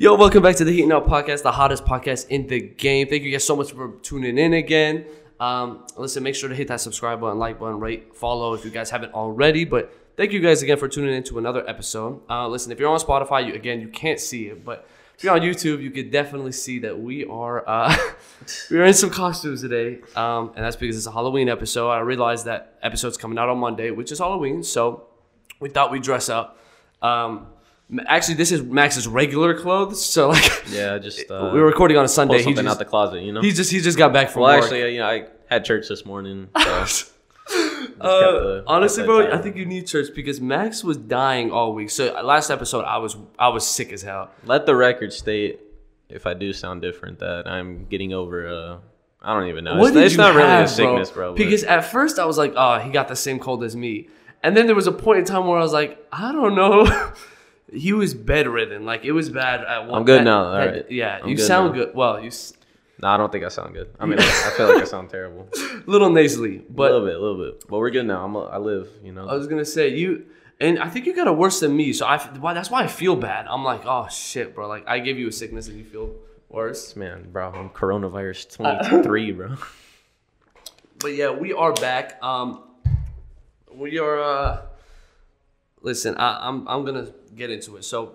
Yo, welcome back to the Heating Up Podcast, the hottest podcast in the game. Thank you guys so much for tuning in again. Um, listen, make sure to hit that subscribe button, like button, rate, follow if you guys haven't already. But thank you guys again for tuning in to another episode. Uh, listen, if you're on Spotify, you, again, you can't see it, but if you're on YouTube, you could definitely see that we are uh, we are in some costumes today, um, and that's because it's a Halloween episode. I realized that episode's coming out on Monday, which is Halloween, so we thought we'd dress up. Um, actually, this is Max's regular clothes, so like Yeah, just uh, we were recording on a Sunday. He something out the closet, you know. he just he just got back from well, work. actually, you know, I had church this morning. So Uh, honestly, bro, that I think you need church because Max was dying all week. So uh, last episode, I was I was sick as hell. let the record state, if I do sound different, that I'm getting over. Uh, I don't even know. It's, did it's you not really a sickness, bro. but- Because at first I was like, oh, he got the same cold as me, and then there was a point in time where I was like, I don't know. he was bedridden, like it was bad at one. I'm good now, at- alright. Yeah, I'm you good sound now. good. Well, you s- no, I don't think I sound good. I mean, I, feel like I sound terrible. A little nasally, but a little bit, a little bit. But we're good now. I'm. A, I live. You know. I was gonna say you, and I think you got it worse than me. So I, why that's why I feel bad. I'm like, oh shit, bro. Like I give you a sickness and you feel worse. Man, bro, I'm coronavirus 23, bro. But yeah, we are back. Um, we are. Uh, listen, I, I'm I'm gonna get into it. So,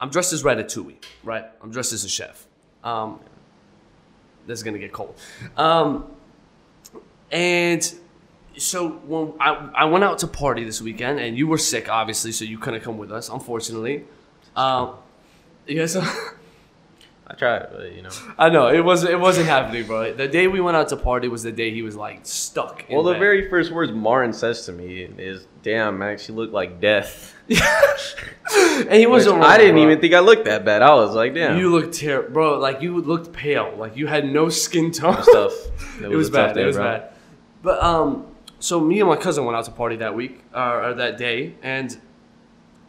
I'm dressed as Ratatouille, right? I'm dressed as a chef. Um, this is gonna get cold. Um, and so when I I went out to party this weekend, and you were sick, obviously, so you couldn't come with us, unfortunately. Um, yeah, so. I tried, but you know. I know it wasn't it wasn't happening, bro. The day we went out to party was the day he was like stuck. in Well, the bed. very first words Martin says to me is, "Damn, Max, you look like death." and he wasn't. I didn't bro. even think I looked that bad. I was like, "Damn." You looked terrible, bro. Like you looked pale. Like you had no skin tone. stuff. it was, a tough bad. day, it was bro. bad. But um, so me and my cousin went out to party that week uh, or that day, and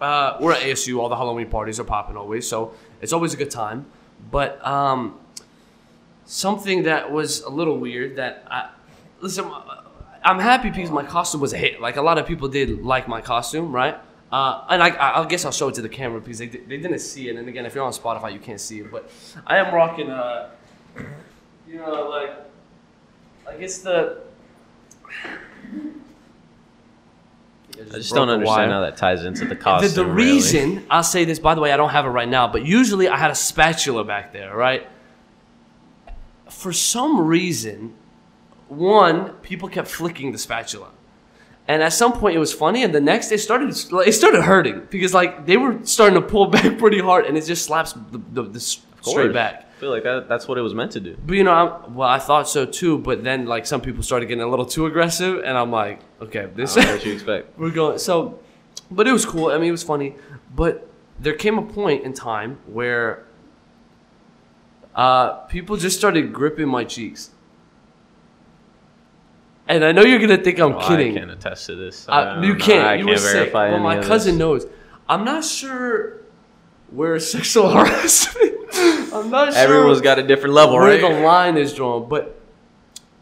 uh, we're at ASU. All the Halloween parties are popping always, so it's always a good time. But um, something that was a little weird that I listen. I'm happy because my costume was a hit. Like a lot of people did like my costume, right? Uh, and I, I guess I'll show it to the camera because they, they didn't see it. And again, if you're on Spotify, you can't see it. But I am rocking, uh, you know, like, like it's the. I just don't understand how that ties into the The, costume. the really. reason I'll say this, by the way, I don't have it right now, but usually I had a spatula back there, right? For some reason, one people kept flicking the spatula, and at some point it was funny, and the next it started it started hurting because like they were starting to pull back pretty hard, and it just slaps the, the, the s- Of course. straight back. I feel like that, that's what it was meant to do. But you know, I'm, well, I thought so too, but then like some people started getting a little too aggressive, and I'm like, okay, this. I what you expect. We're going so, but it was cool. I mean, it was funny. But there came a point in time where uh, people just started gripping my cheeks, and I know you're gonna think I'm Well, kidding. I can't attest to this. I you can't. I you can't were sick. any my cousin knows. I'm not sure where sexual harassment. I'm not sure. Everyone's got a different level, where right? Where the line is drawn. But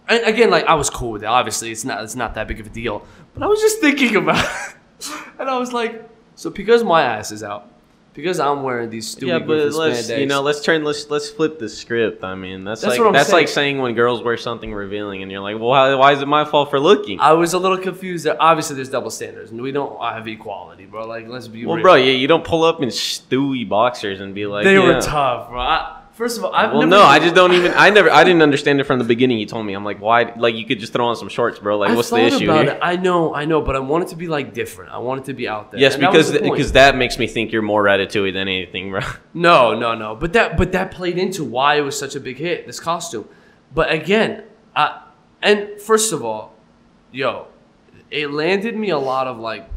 and again, like I was cool with it. Obviously, it's not it's not that big of a deal. But I was just thinking about it, and I was like, so because my ass is out, because I'm wearing these stupid yeah, but let's spandex, you know, let's turn let's let's flip the script. I mean, that's, That's like that's saying. like saying when girls wear something revealing, and you're like, well, how, why is it my fault for looking? I was a little confused. There, obviously, there's double standards, and we don't have equality, bro. Like, let's be well, real. bro, yeah, you don't pull up in stewy boxers and be like, they yeah. were tough, bro. I, first of all, I've Well, never no, I just don't even. I never. I didn't understand it from the beginning. You told me. I'm like, why? Like, you could just throw on some shorts, bro. Like, I what's the issue about here? it. I know, I know, but I want it to be like different. I want it to be out there. Yes, And that because the because that makes me think you're more ratatouille than anything, bro. No, no, no. But that but that played into why it was such a big hit. This costume. But again, I, and first of all, yo, it landed me a lot of like,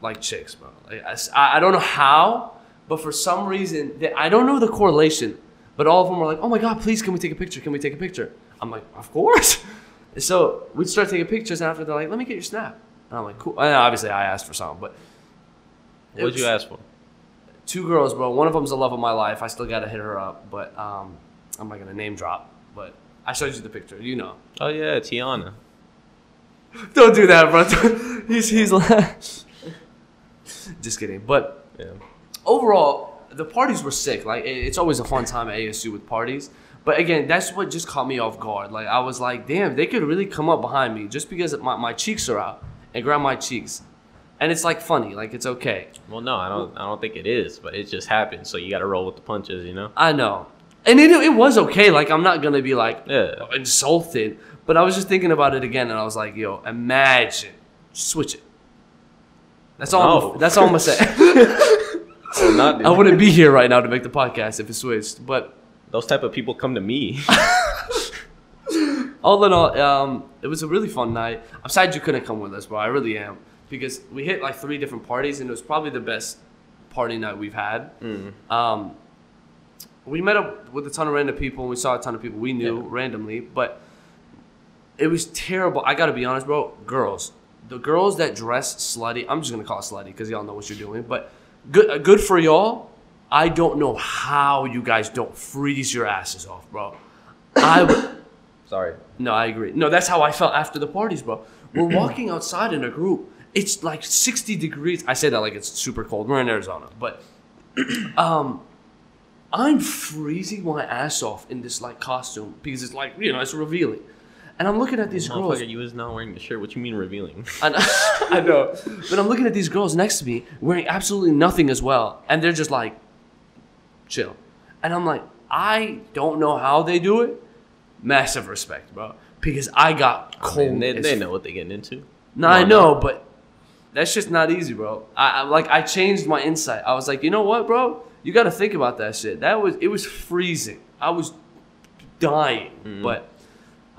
like chicks, bro. Like, I- I don't know how, but for some reason, I don't know the correlation. But all of them were like, "Oh my god, please, can we take a picture? Can we take a picture?" I'm like, "Of course." So we'd start taking pictures, and after they're like, "Let me get your snap," and I'm like, "Cool." And obviously, I asked for some, but What'd you ask for? two girls, bro. One of them's the love of my life. I still gotta hit her up, but um, I'm not gonna name drop. But I showed you the picture. You know. Oh yeah, Tiana. Don't do that, bro. he's he's. just kidding. But Yeah. overall, the parties were sick. Like it- it's always a fun time at ASU with parties. But again, that's what just caught me off guard. Like I was like, damn, they could really come up behind me just because my, my cheeks are out and grab my cheeks. And it's like funny, like it's okay. Well, no, I don't. I don't think it is, but it just happened. So you got to roll with the punches, you know. I know. And it, it was okay. Like I'm not gonna be like Yeah. insulted. But I was just thinking about it again and I was like, yo, imagine. Switch it. That's all No. I'm, that's all I'm gonna say. Not I wouldn't be here right now to make the podcast if it switched. But Those type of people come to me. all in all, um, it was a really fun night. I'm sad you couldn't come with us, bro. I really am because we hit like three different parties, and it was probably the best party night we've had. Um, we met up with a ton of random people, and we saw a ton of people we knew Yeah. randomly, but it was terrible. I gotta be honest, bro. Girls, the girls that dress slutty, I'm just gonna call it slutty because y'all know what you're doing. But good, uh, good for y'all. I don't know how you guys don't freeze your asses off, bro. I would. Sorry. No, I agree. No, that's how I felt after the parties, bro. We're walking outside in a group. It's like 60 degrees. I say that like it's super cold. We're in Arizona, but um, I'm freezing my ass off in this like costume because it's like you know it's revealing, and I'm looking at these girls. You was not wearing the shirt. What you mean revealing? I know, I know, but I'm looking at these girls next to me wearing absolutely nothing as well, and they're just like chill, and I'm like, I don't know how they do it. Massive respect, bro, because I got I cold. mean, they, they know what they're getting into. no, I know, now. but that's just not easy, bro. I, I like I changed my insight. I was like, you know what, bro? You got to think about that shit. That was it was freezing. I was dying, Mm-hmm. but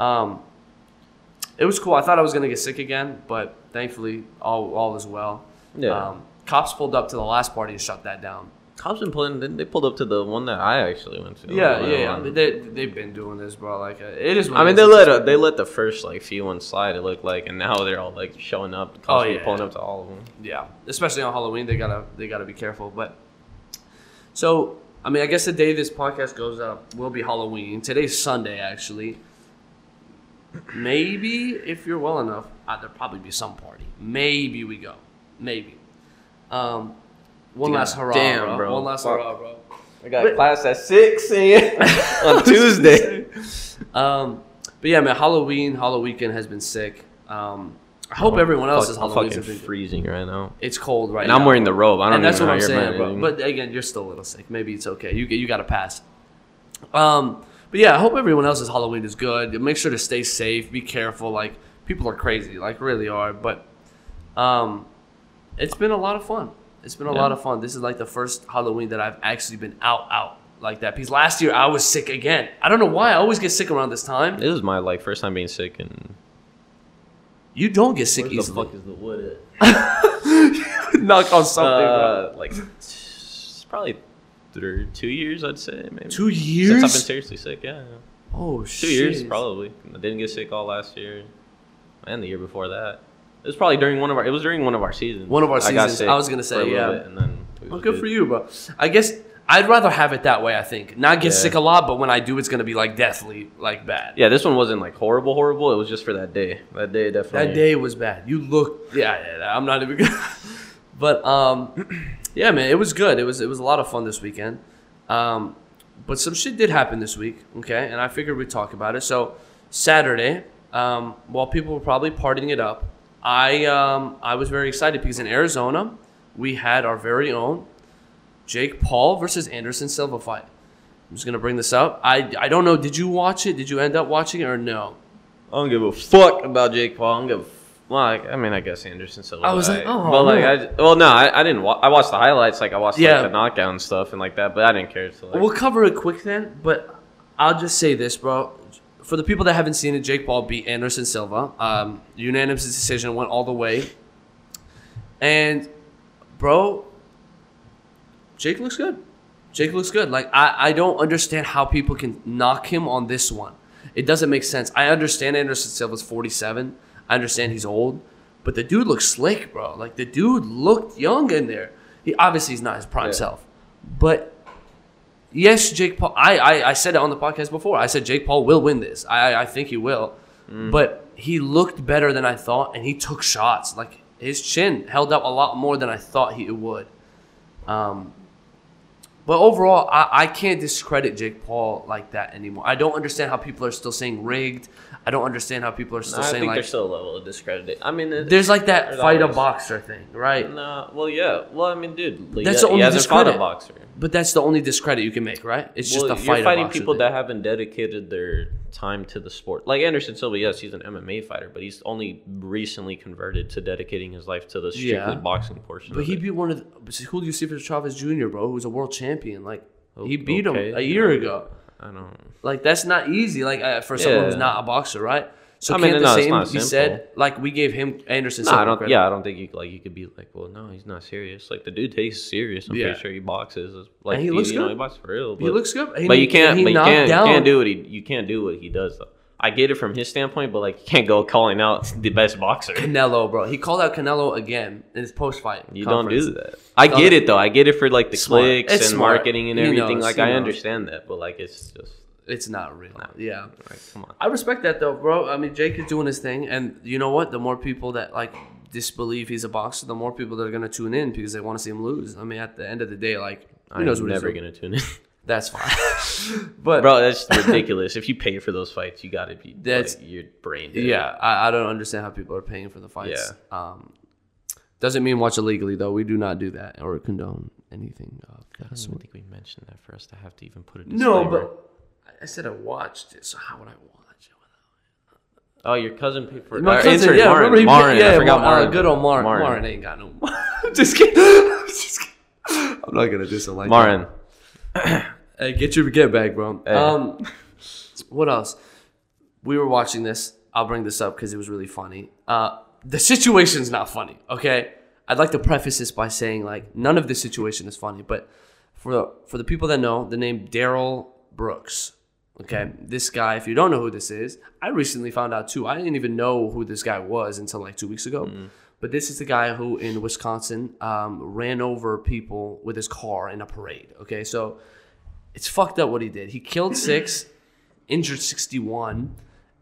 um, it was cool. I thought I was gonna get sick again, but thankfully all all is well. Yeah. Um, cops pulled up to the last party and shut that down. Cops been pulling. They they pulled up to the one that I actually went to. Yeah, Uh, yeah, yeah. They they've been doing this, bro. Like uh, it is. I mean, they let a, they let the first like few ones slide. It looked like, and now they're all like showing up. Cops Oh, yeah. pulling up to all of them. yeah, especially on Halloween, they gotta they gotta be careful. But so I mean, I guess the day this podcast goes up will be Halloween. Today's Sunday, actually. Maybe if you're well enough, uh, there'll probably be some party. Maybe we go. Maybe. Um, one last hurrah, damn, bro. One last Fuck. hurrah, bro. I got But- class at six on Tuesday. Um, but yeah, man, Halloween, Halloween weekend has been sick. Um, I hope everyone else's I'm Halloween fucking has been. freezing right now. It's cold right And now. I'm wearing the robe. I don't and that's what I'm saying, bro. But again, you're still a little sick. Maybe it's okay. You you got to pass. Um, but yeah, I hope everyone else's Halloween is good. Make sure to stay safe. Be careful. Like people are crazy, like really are. But um, it's been a lot of fun. It's been a Yeah. lot of fun. This is like the first Halloween that I've actually been out out like that. Because last year I was sick again. I don't know why. I always get sick around this time. this is my like first time being sick and You don't get sick Where the easily. fuck is the wood at? Knock on something. Uh, like it's probably through two years, I'd say maybe. Two years. Since? I've been seriously sick, yeah. oh Two shit. Two years probably. I didn't get sick all last year, and the year before that. It was probably during one of our. It was during one of our seasons. One of our I seasons. I was gonna say, yeah. bit, and then. Well, was good for you, bro. I guess I'd rather have it that way. I think not get Yeah. sick a lot, but when I do, it's gonna be like deathly, like bad. Yeah, this one wasn't like horrible, horrible. It was just for that day. That day definitely. That day was bad. You look, yeah, yeah. I'm not even good. but um, yeah, man, it was good. It was it was a lot of fun this weekend. Um, but some shit did happen this week. Okay, and I figured we'd talk about it. So Saturday, um, while people were probably partying it up, I um, I was very excited because in Arizona we had our very own Jake Paul versus Anderson Silva fight. I'm just gonna bring this up. I I don't know. Did you watch it? Did you end up watching it or no? I don't give a fuck about Jake Paul. I don't give. A well, I, I mean, I guess Anderson Silva. I was like, oh, but like, no. I, well, no, I, I didn't. Wa- I watched the highlights. Like, I watched Yeah. like, the knockout and stuff and like that, but I didn't care. So, like, We'll cover it quick then, but I'll just say this, bro. For the people that haven't seen it, Jake Paul beat Anderson Silva. Um, unanimous decision went all the way. And, bro, Jake looks good. Jake looks good. Like I, I don't understand how people can knock him on this one. It doesn't make sense. I understand Anderson Silva's 47. I understand he's old, but the dude looks slick, bro. Like the dude looked young in there. He obviously he's not his prime Yeah. self, but yes, Jake Paul. I, I I said it on the podcast before. I said Jake Paul will win this. I I think he will, but he looked better than I thought, and he took shots. Like his chin held up a lot more than I thought he would. Um, But overall, I, I can't discredit Jake Paul like that anymore. I don't understand how people are still saying rigged. I don't understand how people are still I saying think like there's still a level of discredit. I mean, it, there's like that there's fight a boxer thing, right? Nah, well, yeah. Well, I mean, dude, like, That's he, the only he hasn't a discredit. boxer. But that's the only discredit you can make, right? It's just well, a fight. you're fighting people thing. that haven't dedicated their time to the sport. Like Anderson Silva, yes, he's an MMA fighter, but he's only recently converted to dedicating his life to the strictly Yeah. boxing portion. But he it. beat one of the, but who do you see for Chavez Jr., bro? who's a world champion? Like he beat okay, him a year yeah. ago. I don't. Like that's not easy. Like uh, for someone who's not a boxer, right? So I mean, can't no, the same be simple. said? Like we gave him Anderson. No, I don't. credit. Yeah, I don't think you like you could be like, well, no, he's not serious. Like the dude takes serious. I'm Yeah. pretty sure he boxes. Like And he looks you know, good. he boxes for real. he looks good. He- but you can't. he But you can't. down- You can't do what he. You can't do what he does though. I get it from his standpoint, but like you can't go calling out the best boxer. Canelo, bro. He called out Canelo again in his post fight. You don't do that. I get it though. I get it for like the Smart. clicks It's and smart. marketing and He everything. knows, like I knows. understand that, but like it's just It's not real. Yeah. like come on. I respect that though, bro. I mean, Jake is doing his thing, and you know what? The more people that like disbelieve he's a boxer, the more people that are gonna tune in because they want to see him lose. I mean, at the end of the day, like who I'm what never gonna tune in, That's fine. but bro. That's ridiculous. if you pay for those fights, you gotta be. That's- like, your brain. dead. yeah, I, I don't understand how people are paying for the fights. Um, doesn't mean watch illegally though. We do not do that or condone anything of I don't sort. even think we mentioned that for us to have to even put a No, but I said I watched it. So how would I watch it? Without. Oh, your cousin paid for it. My our cousin, intern, yeah, Marin. remember he, Marin, yeah, I forgot Mar- uh, Marin. good old Marin. Marin. Marin ain't got no. just kidding. just kidding. I'm not gonna dislike something Marin. that. Hey, get your get back, bro. Hey. Um, what else? We were watching this. I'll bring this up because it was really funny. Uh, the situation's not funny. Okay, I'd like to preface this by saying like none of this situation is funny, but for the, for the people that know the name Darrell Brooks. Okay, this guy. If you don't know who this is, I recently found out too. I didn't even know who this guy was until like two weeks ago. But this is the guy who in Wisconsin um, ran over people with his car in a parade. Okay, so it's fucked up what he did. He killed six, injured sixty-one,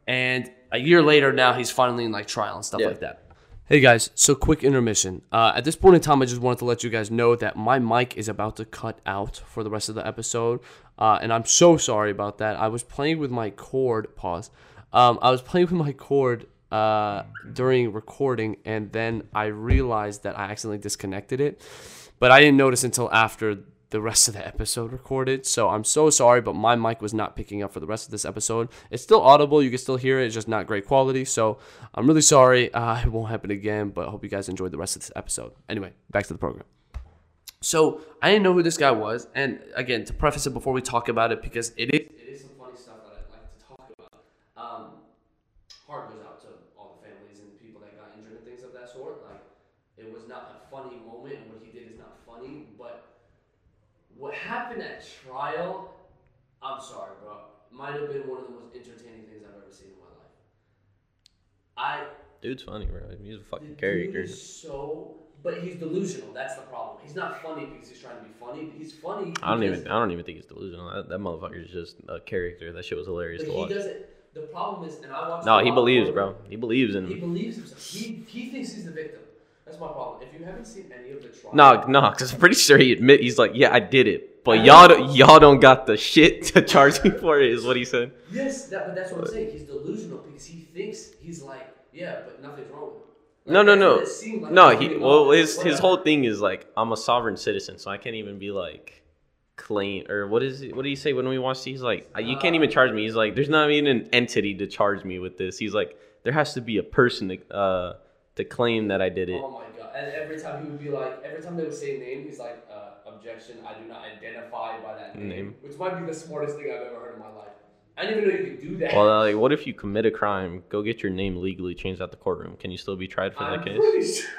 and a year later now he's finally in like trial and stuff Yeah. like that. Hey guys, so quick intermission. Uh, at this point in time, I just wanted to let you guys know that my mic is about to cut out for the rest of the episode, uh, and I'm so sorry about that. I was playing with my cord. Pause. Um, I was playing with my cord uh, during recording, and then I realized that I accidentally disconnected it, but I didn't notice until after the rest of the episode recorded. So I'm so sorry, but my mic was not picking up for the rest of this episode. It's still audible. You can still hear it. It's just not great quality. So I'm really sorry. Uh, it won't happen again, but I hope you guys enjoyed the rest of this episode. Anyway, back to the program. So I didn't know who this guy was, and again, to preface it before we talk about it, because it is it is some funny stuff that I'd like to talk about. Um, heart goes out to all the families and people that got injured and things of that sort. Like, it was not a funny moment, and what he did is not funny. But what happened at trial, I'm sorry, bro, might have been one of the most entertaining things I've ever seen in my life. I Dude's funny, bro. He's a fucking character. is so, but he's delusional. That's the problem. He's not funny because he's trying to be funny. He's funny. I don't even. I don't even think he's delusional. That, that motherfucker is just a character. That shit was hilarious But to he watch. doesn't. The problem is, and I. No, he believes, bro. He believes in He him. believes himself. He he thinks he's the victim. That's my problem. If you haven't seen any of the trials, No, no, because I'm pretty sure he admit he's like, yeah, I did it, but y'all don't, y'all don't got the shit to charge me for it. Is what he said. Yes, that, but that's what I'm saying. He's delusional because he thinks he's like, yeah, but nothing's wrong with him. Like, No, no, no, like no. he was He getting well, his his whole thing is like, I'm a sovereign citizen, so I can't even be like claim or what is it? What do you say when we watch? He's like, you can't even charge me. He's like, there's not even an entity to charge me with this. He's like, there has to be a person to uh to claim that I did it. Oh my god! And every time he would be like, every time they would say a name, he's like, uh, objection. I do not identify by that name, Name. which might be the smartest thing I've ever heard in my life. I didn't even know you could do that. Well, like, what if you commit a crime, go get your name legally changed at the courtroom? Can you still be tried for I'm that case? pretty sure.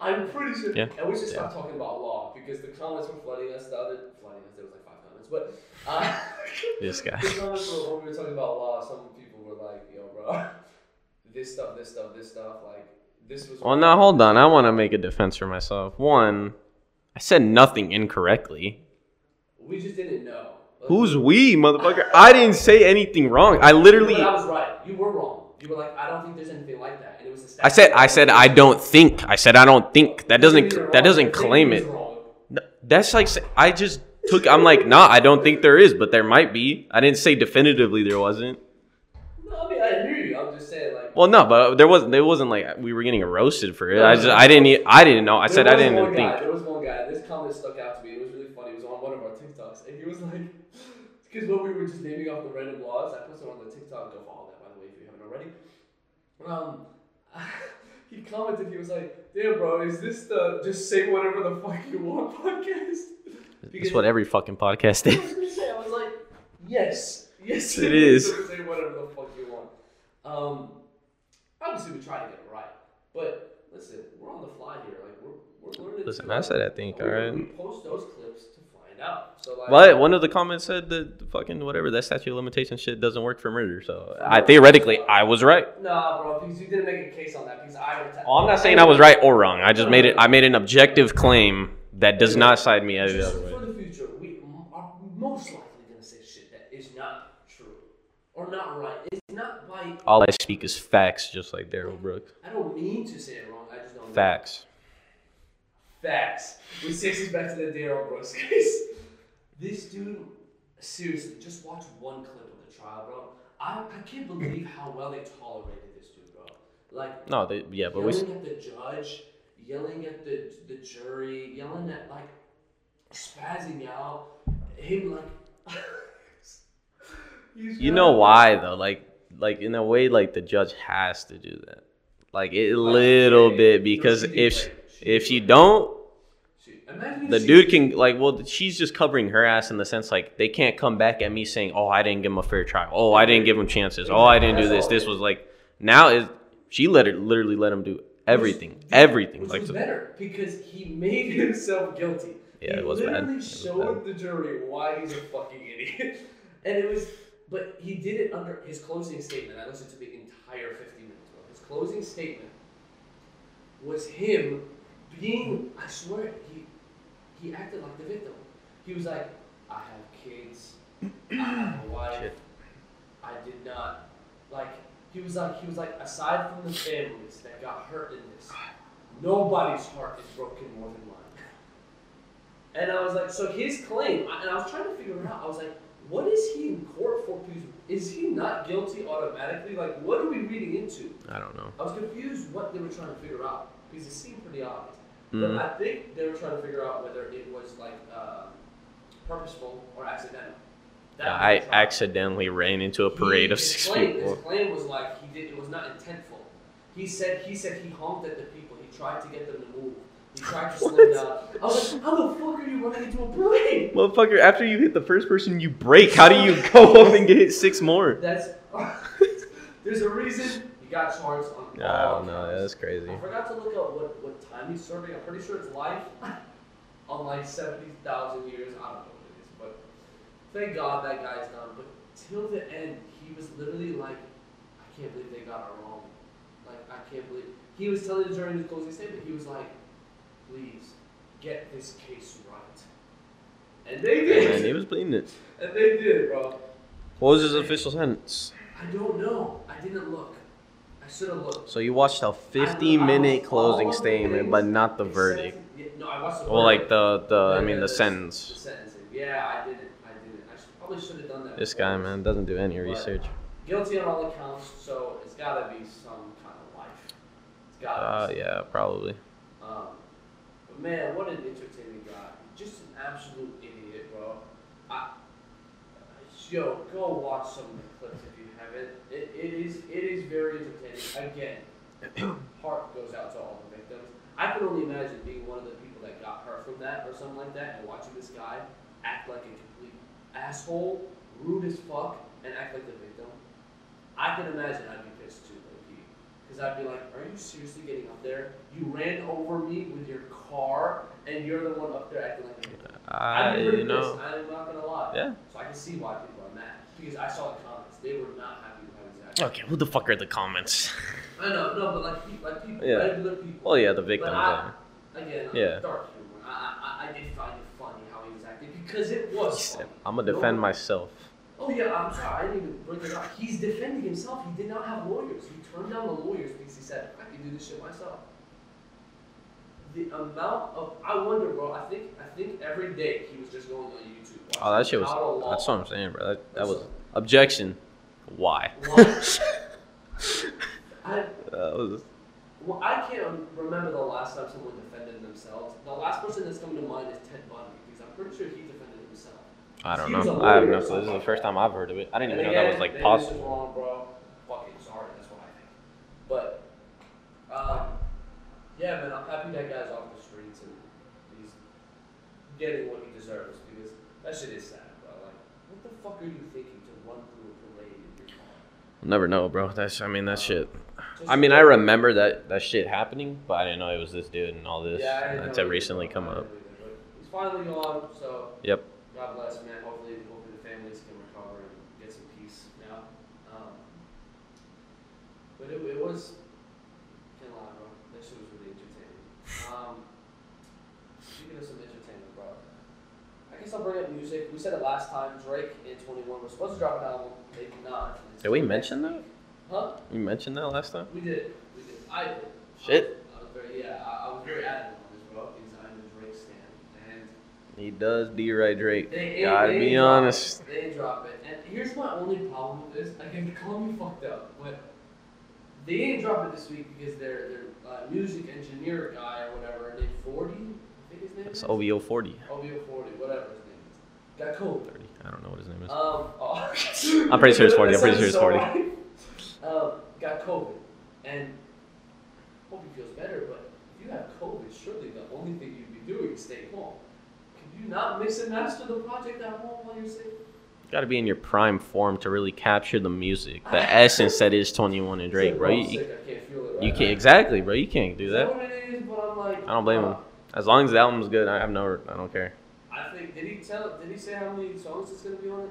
I'm pretty sure. Yeah. And we should stop talking about law because the comments were flooding us. The other flooding us. There was like five comments, but uh, This guy. the comments were when we were talking about law. Some people were like, "Yo, bro, this stuff, this stuff, this stuff." Like this was. Well, now hold on. I want to make a defense for myself. One, I said nothing incorrectly. We just didn't know. Like, Who's we, motherfucker? I didn't say anything wrong. I literally, I was right. You were wrong. You were like, I don't think there's anything like that, and it was a I said, I said, I don't think. I said, I don't think. That doesn't, that doesn't claim it. That's like, I just took. I'm like, nah, I don't think there is, but there might be. I didn't say definitively there wasn't. I hear you. I'm just saying like. Well, no, but there wasn't. There wasn't like we were getting roasted for it. I just. I didn't. e- I didn't know. I said I didn't even guy, think. There was one guy. This comment stuck out to me. It was really funny. It was on one of our TikToks, and he was like, because when we were just naming off the random laws, I posted on the TikTok. Go follow that, by the way, if you haven't already. Um, he commented. He was like, "Damn, bro, is this the just say whatever the fuck you want podcast?" That's what every fucking podcast is. was gonna say, I was like, yes, yes, It is. to Say whatever the fuck you want. Um, obviously we try to get it right, but listen, we're on the fly here. Like we're we're. Listen. I said I think, alright. We post those clips to find out. So like, But one of the comments said that fucking whatever that statute of limitation shit doesn't work for murder. So I theoretically I was right. Nah, bro, because you didn't make a case on that. Because I. Well, I'm not saying I was right or wrong. I just made it. I made an objective claim that does not side me out of the Just other way. for the future, we most likely gonna say shit that is not true or not right. It's not like All I speak is facts, just like Darrell Brooks. I don't mean to say it wrong. I just don't. know. Facts. Facts. Which takes us back to the Darrell Brooks case. This dude, seriously, just watch one clip of the trial, bro. I, I can't believe how well they tolerated this dude, bro. Like, No, they, yeah, but we. yelling at the judge, yelling at the, the jury, yelling at, like, spazzing out. Him, like. You know why though? Like, like in a way, like the judge has to do that. Like a little bit because if. She if she don't, imagine the dude can like well she's just covering her ass in the sense like they can't come back at me saying oh i didn't give him a fair trial oh i didn't give him chances oh i didn't do this this was like now is she let her literally let him do everything Which- everything Which like was so- better because he made himself guilty. Yeah, he it was bad. literally It was showed the jury why he's a fucking idiot, and it was. But he did it under his closing statement. I listened to the entire fifty minutes. Bro. His closing statement was him being. I swear he he acted like the victim. He was like, "I have kids. I have a wife. Shit. I did not like." He was like, he was like, aside from the families that got hurt in this, nobody's heart is broken more than mine. And I was like, so his claim, and I was trying to figure it out. I was like, what is he in court for? Is he not guilty automatically? Like, what are we reading into? i don't know I was confused what they were trying to figure out because it seemed pretty obvious. Mhm. But I think they were trying to figure out whether it was like uh, purposeful or accidental. That Yeah, i accidentally ran into a parade He- of six claim, people His claim was like he did. It was not intentful. He said he said he honked at the people. He tried to get them to move. He tried to slow down. I was like, how the fuck are you running into a parade? motherfucker after you hit the first person you break how do you go up and get hit six more That's there's a reason he got charged on yeah, i don't know yeah, that's crazy I forgot to look up what, what time he's serving. I'm pretty sure it's life on like 70,000 years. I don't know what it is, but thank God that guy's done. But till the end, he was literally like, I can't believe they got it wrong. Like, I can't believe. He was telling the jury in his closing statement, he was like, please get this case right. And they did. man he was bleeding it And they did, bro. what was his official sentence I don't know. I didn't look. I should have looked. So you watched a 50 I minute was closing statement, but not the except- verdict. yeah, no, I watched the Well, like verdict. the the I Yeah, mean the the sentence. sentencing. Yeah, I didn't. I didn't. I should, probably should have done that. This before. guy man doesn't do any But research. Guilty on all accounts, so it's got to be some kind of life. It's got Uh to. be. yeah, probably. Man, what an entertaining guy. Just an absolute idiot, bro. I, yo, go watch some of the clips if you haven't. It, it is it is very entertaining. Again, heart goes out to all the victims. I can only imagine being one of the people that got hurt from that or something like that, and watching this guy act like a complete asshole, rude as fuck, and act like the victim. I can imagine I'd be pissed too, Because I'd be like, are you seriously getting up there? You ran over me with your car, and you're the one up there acting like a. I I'd be pretty you know. pissed. I'm not gonna lie. Yeah. So I can see why people are mad. Because I saw the comments. They were not happy with how he's acting. Okay, who the fuck are the comments? I know, no, but like, like people, Yeah. regular people. Well, yeah, the victims. I, yeah. again, Yeah. dark humor. I, I, I did find it funny how he was acting because it was funny. I'm gonna defend No- myself. Oh yeah, I'm sorry, I didn't even bring it up. He's defending himself. He did not have lawyers. He turned down the lawyers because he said, "I can do this shit myself." the amount of I wonder, bro. I think I think every day he was just going on YouTube. Oh, that shit was. That's what I'm saying, bro. That, that was objection. Why? What? I, That was. well, I can't remember the last time someone defended themselves. The last person that's coming to mind is Ted Bundy because I'm pretty sure he defended. I don't know. I have lawyer no or clue. This is the first time I've heard of it. I didn't even know that was like This is possible. wrong, bro. Fucking sorry. That's what I think. But, um, yeah, man, I'm happy that guy's off the streets and he's getting what he deserves because that shit is sad, bro. Like, what the fuck are you thinking to run through a parade in your car? I'll never know, bro. That's. I mean, that shit. I mean, I remember that that shit happening, but I didn't know it was this dude and all this. Yeah, I didn't That's know had recently come up. either, He's finally gone, so Yep. God bless, man. Hopefully, hopefully the families can recover and get some peace now. Um, but it, it was, can't lie, bro. That shit was really entertaining. Um, speaking of some entertainment, bro. I guess I'll bring up music. We said it last time. Drake and Twenty One was supposed to drop an album. They did not. It's Did we mention that? Huh? You mentioned that last time. We did. We did. I did. Shit. I was very yeah. I, I was very adamant on this, bro, because I'm a Drake stan, and He does Drake. They Gotta they be drop honest. It. They drop it. And here's my only problem with this. I can call me fucked up, but they ain't drop it this week because their their uh, music engineer guy or whatever, named Forty, I think his name It's is. OVO 40. OVO Forty, whatever his name is. Got COVID. 30. I don't know what his name is. Um, oh. I'm pretty sure it's 40, I'm pretty sure it's right. Um, got COVID, and hope he feels better. But if you have COVID, surely the only thing you'd be doing is stay home. Could you not mix and master the project at home while you're sick? Got to be in your prime form to really capture the music, the essence that is 21 and Drake, bro. You, you, sick, can't feel it right you can't exactly, bro. You can't do Is that. what it is? But I'm like, I don't blame uh, him. As long as the album's good, I have no, I don't care. I think did he tell? Did he say how many songs it's gonna be on it?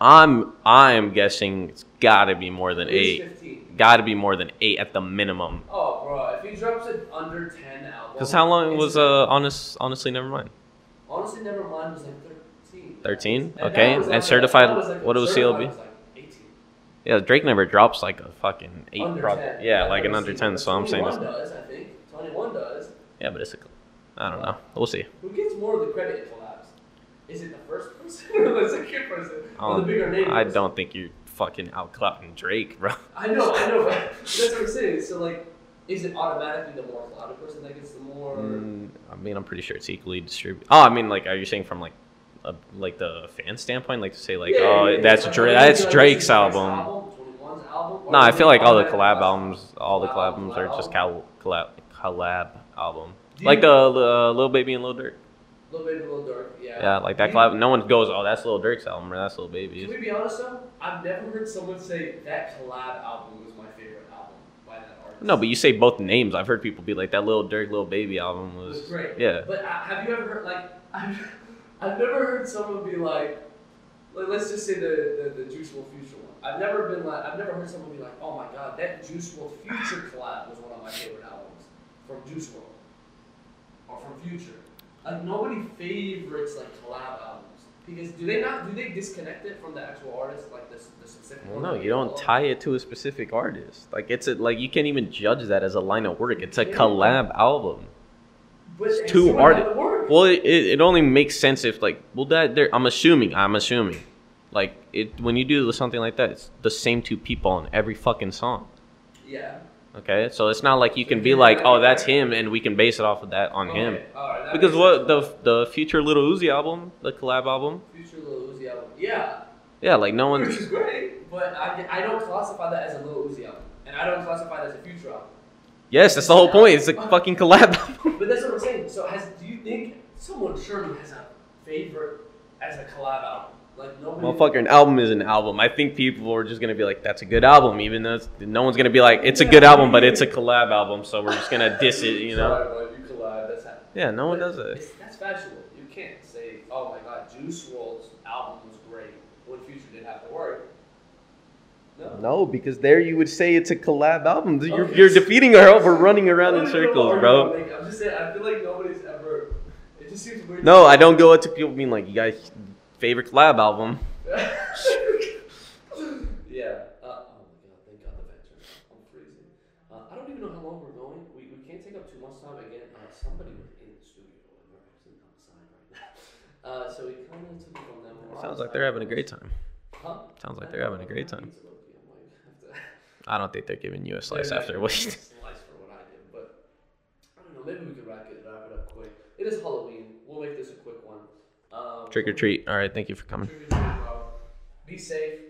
I'm, I'm guessing it's got to be more than eight. Fifteen. Got to be more than eight at the minimum. Oh, bro, if he drops it under ten albums. Cause how long was uh honest? Honestly, never mind. Honestly, never mind was like thirteen. 13? Okay, and like certified- like- what was CLB? was. Yeah, Drake never drops like a fucking eight. 10. Yeah, like an under ten. So I'm saying, 21 does I think twenty one does. yeah, but it's a, I don't know. We'll see. Who gets more of the credit in collabs? Is it the first person or the second person or the bigger name? I person? don't think you're fucking outclapping Drake, bro. I know, I know, that's what I'm saying. So like, is it automatically the more clouded person that gets the more? Mm, I mean, I'm pretty sure it's equally distributed. Oh, I mean, like, are you saying from like, a, like the fan standpoint, like to say like, Yeah, oh, yeah, yeah. that's Like, Dra- that's like, Drake's album. album, 21's album, or No, I feel like all the collab albums, all the Collab albums are just collab, collab, album. Do Like you- the uh, Lil Baby and Lil Lil Baby, Lil Durk, yeah. Yeah, like that collab. No one goes, oh, that's Lil Durk's album or that's Lil Can Baby's. we be honest though? I've never heard someone say that collab album was my favorite album by that artist. No, but you say both names. I've heard people be like that Lil Durk, Lil Baby album was. was great. Yeah. But uh, have you ever heard like I've, I've never heard someone be like, like let's just say the, the the Juice WRLD Future one. I've never been like I've never heard someone be like, oh my god, that Juice WRLD Future collab was one of my favorite albums from Juice WRLD or from Future. Like nobody favorites like collab albums because do they not do they disconnect it from the actual artist like the, the specific? Well, no, you don't oh. tie it to a specific artist. Like it's a like you can't even judge that as a line of work. It's a collab album. But It's two still art- had to work. Well, it, it it only makes sense if like well that there. I'm assuming. I'm assuming. Like it when you do something like that, it's the same two people on every fucking song. yeah. Okay, so it's not like you can be like, oh, that's him, and we can base it off of that on him. Okay, alright, that Because what sense. the the future Little Uzi album, the collab album, Future Lil Uzi album. Yeah, yeah, like no one. which is great, but I, I don't classify that as a Little Uzi album, and I don't classify it as a Future album. Yes, that's the whole point. It's a fucking collab album. But that's what I'm saying. So, has do you think someone surely has a favorite as a collab album? Like nobody. Motherfucker, an album is an album. I think people are just gonna be like, "That's a good album," even though no one's gonna be like, "It's a good album," but it's a collab album, so we're just gonna diss it, you know? You collab. That's how. Yeah, no one does it. That's factual. You can't say, "Oh my God, Juice WRLD's album was great" when Future didn't have to work. No. No, because there you would say it's a collab album. You're, Okay. you're defeating her over running around in don't even know circles, bro. I'm just saying. I feel like nobody's ever. It just seems weird. No, I don't go up to people being like, "You guys favorite lab album. yeah. Uh, oh uh, i don't even know how long we're going. We, can't take up too much time again. Uh, somebody was in the studio and they're outside right now. So kind of took it from them. Sounds like they're having a great time. Huh? Sounds like they're having a great time. I don't think they're giving you a slice after what. slice for what I did, but I don't know. Maybe we could wrap it, wrap it up quick. It is Halloween. We'll make this a quick um, Trick or treat. All right. Thank you for coming. Be safe.